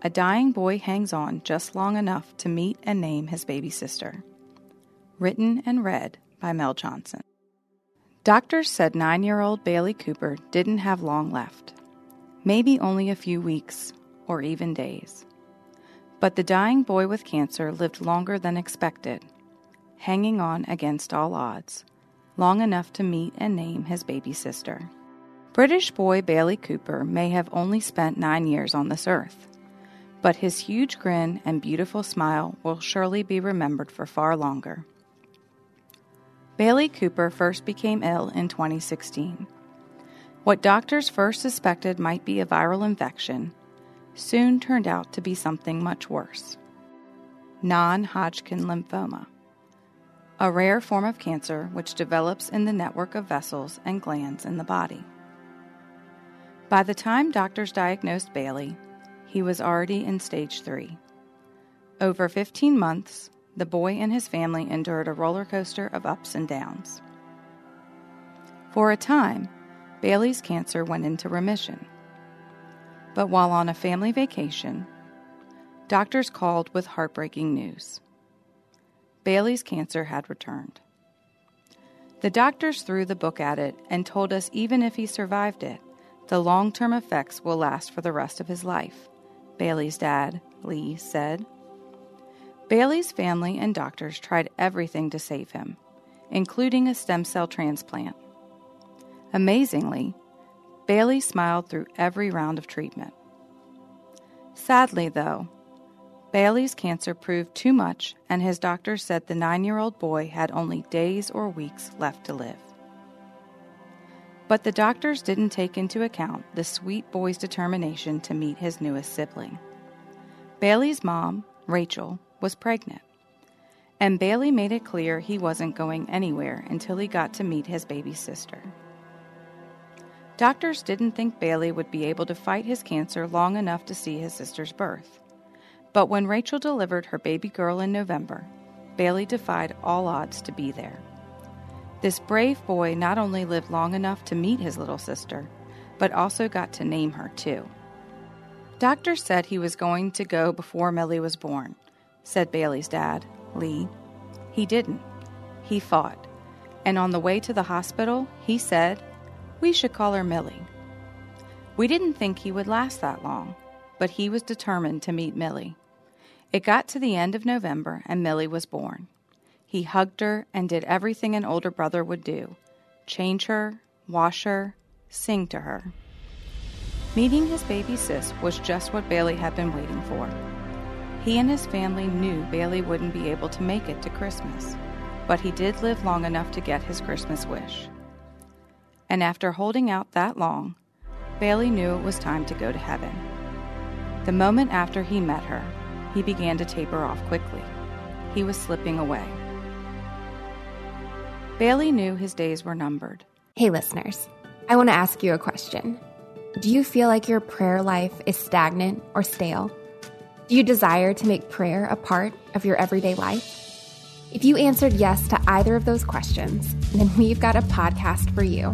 A dying boy hangs on just long enough to meet and name his baby sister. Written and read by Mel Johnson. Doctors said nine year old Bailey Cooper didn't have long left. Maybe only a few weeks or even days. But the dying boy with cancer lived longer than expected, hanging on against all odds, long enough to meet and name his baby sister. British boy Bailey Cooper may have only spent nine years on this earth but his huge grin and beautiful smile will surely be remembered for far longer. Bailey Cooper first became ill in 2016. What doctors first suspected might be a viral infection soon turned out to be something much worse non Hodgkin lymphoma, a rare form of cancer which develops in the network of vessels and glands in the body. By the time doctors diagnosed Bailey, he was already in stage three. Over 15 months, the boy and his family endured a roller coaster of ups and downs. For a time, Bailey's cancer went into remission. But while on a family vacation, doctors called with heartbreaking news. Bailey's cancer had returned. The doctors threw the book at it and told us even if he survived it, the long term effects will last for the rest of his life. Bailey's dad, Lee, said. Bailey's family and doctors tried everything to save him, including a stem cell transplant. Amazingly, Bailey smiled through every round of treatment. Sadly, though, Bailey's cancer proved too much, and his doctor said the nine year old boy had only days or weeks left to live. But the doctors didn't take into account the sweet boy's determination to meet his newest sibling. Bailey's mom, Rachel, was pregnant, and Bailey made it clear he wasn't going anywhere until he got to meet his baby sister. Doctors didn't think Bailey would be able to fight his cancer long enough to see his sister's birth. But when Rachel delivered her baby girl in November, Bailey defied all odds to be there. This brave boy not only lived long enough to meet his little sister, but also got to name her too. Doctors said he was going to go before Millie was born, said Bailey's dad, Lee. He didn't. He fought. And on the way to the hospital, he said, We should call her Millie. We didn't think he would last that long, but he was determined to meet Millie. It got to the end of November, and Millie was born. He hugged her and did everything an older brother would do change her, wash her, sing to her. Meeting his baby sis was just what Bailey had been waiting for. He and his family knew Bailey wouldn't be able to make it to Christmas, but he did live long enough to get his Christmas wish. And after holding out that long, Bailey knew it was time to go to heaven. The moment after he met her, he began to taper off quickly. He was slipping away. Bailey knew his days were numbered. Hey, listeners, I want to ask you a question. Do you feel like your prayer life is stagnant or stale? Do you desire to make prayer a part of your everyday life? If you answered yes to either of those questions, then we've got a podcast for you.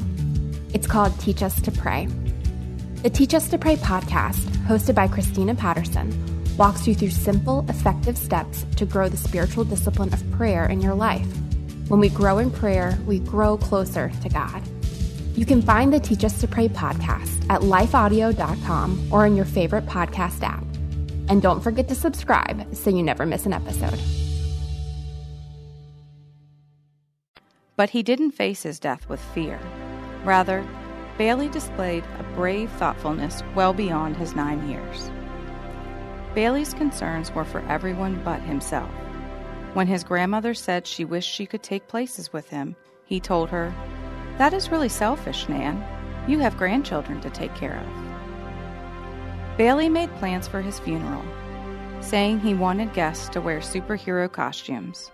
It's called Teach Us to Pray. The Teach Us to Pray podcast, hosted by Christina Patterson, walks you through simple, effective steps to grow the spiritual discipline of prayer in your life when we grow in prayer, we grow closer to God. You can find the Teach Us to Pray podcast at lifeaudio.com or in your favorite podcast app. And don't forget to subscribe so you never miss an episode. But he didn't face his death with fear. Rather, Bailey displayed a brave thoughtfulness well beyond his nine years. Bailey's concerns were for everyone but himself. When his grandmother said she wished she could take places with him, he told her, That is really selfish, Nan. You have grandchildren to take care of. Bailey made plans for his funeral. saying he wanted guests to wear superhero costumes.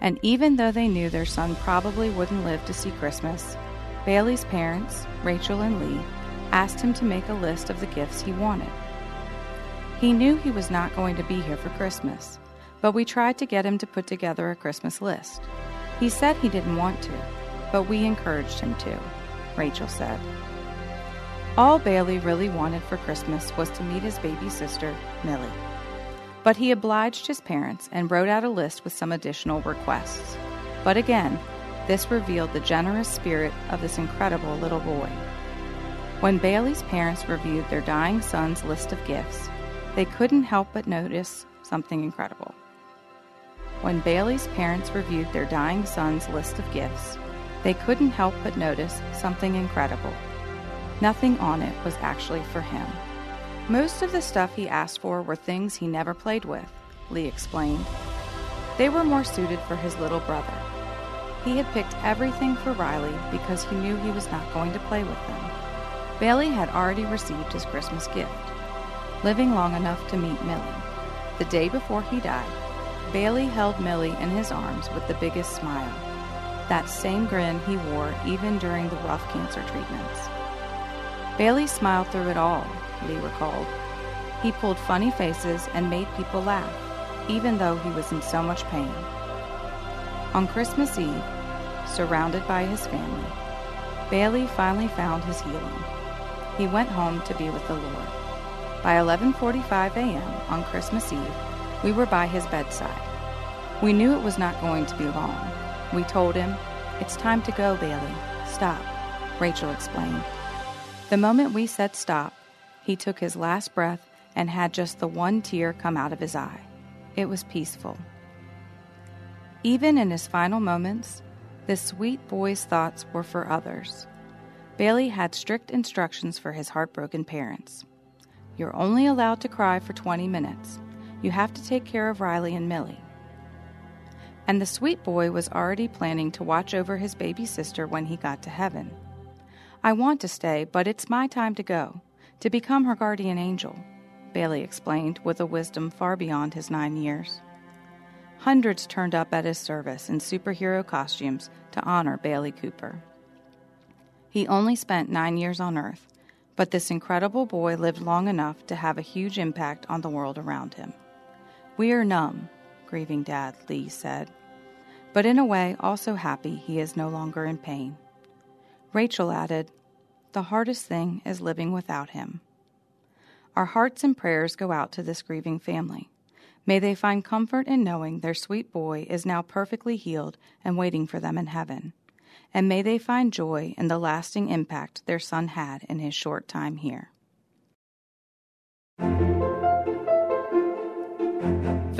And even though they knew their son probably wouldn't live to see Christmas, Bailey's parents, Rachel and Lee, asked him to make a list of the gifts he wanted. He knew he was not going to be here for Christmas, but we tried to get him to put together a Christmas list. He said he didn't want to, but we encouraged him to, Rachel said. All Bailey really wanted for Christmas was to meet his baby sister, Millie. But he obliged his parents and wrote out a list with some additional requests. But again, this revealed the generous spirit of this incredible little boy. When Bailey's parents reviewed their dying son's list of gifts, they couldn't help but notice something incredible. When Bailey's parents reviewed their dying son's list of gifts, they couldn't help but notice something incredible. Nothing on it was actually for him. Most of the stuff he asked for were things he never played with, Lee explained. They were more suited for his little brother. He had picked everything for Riley because he knew he was not going to play with them. Bailey had already received his Christmas gift, living long enough to meet Millie. The day before he died, Bailey held Millie in his arms with the biggest smile, that same grin he wore even during the rough cancer treatments. Bailey smiled through it all, Lee recalled. He pulled funny faces and made people laugh, even though he was in so much pain. On Christmas Eve, surrounded by his family, Bailey finally found his healing. He went home to be with the Lord. By 11:45 a.m. on Christmas Eve, we were by his bedside. We knew it was not going to be long. We told him, "It's time to go, Bailey. Stop." Rachel explained. The moment we said stop, he took his last breath and had just the one tear come out of his eye. It was peaceful. Even in his final moments, this sweet boy's thoughts were for others. Bailey had strict instructions for his heartbroken parents. You're only allowed to cry for 20 minutes. You have to take care of Riley and Millie. And the sweet boy was already planning to watch over his baby sister when he got to heaven. I want to stay, but it's my time to go, to become her guardian angel, Bailey explained with a wisdom far beyond his nine years. Hundreds turned up at his service in superhero costumes to honor Bailey Cooper. He only spent nine years on Earth, but this incredible boy lived long enough to have a huge impact on the world around him. We are numb, grieving dad, Lee said, but in a way also happy he is no longer in pain. Rachel added, The hardest thing is living without him. Our hearts and prayers go out to this grieving family. May they find comfort in knowing their sweet boy is now perfectly healed and waiting for them in heaven. And may they find joy in the lasting impact their son had in his short time here.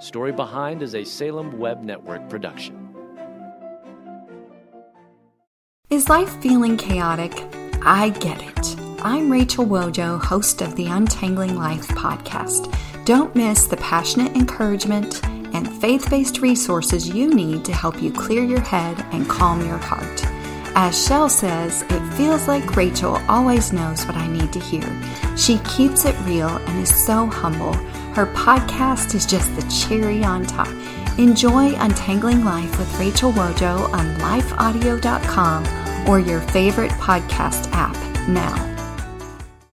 Story Behind is a Salem Web Network production. Is life feeling chaotic? I get it. I'm Rachel Wojo, host of the Untangling Life podcast. Don't miss the passionate encouragement and faith based resources you need to help you clear your head and calm your heart. As Shell says, it feels like Rachel always knows what I need to hear. She keeps it real and is so humble. Her podcast is just the cherry on top. Enjoy Untangling Life with Rachel Wojo on lifeaudio.com or your favorite podcast app now.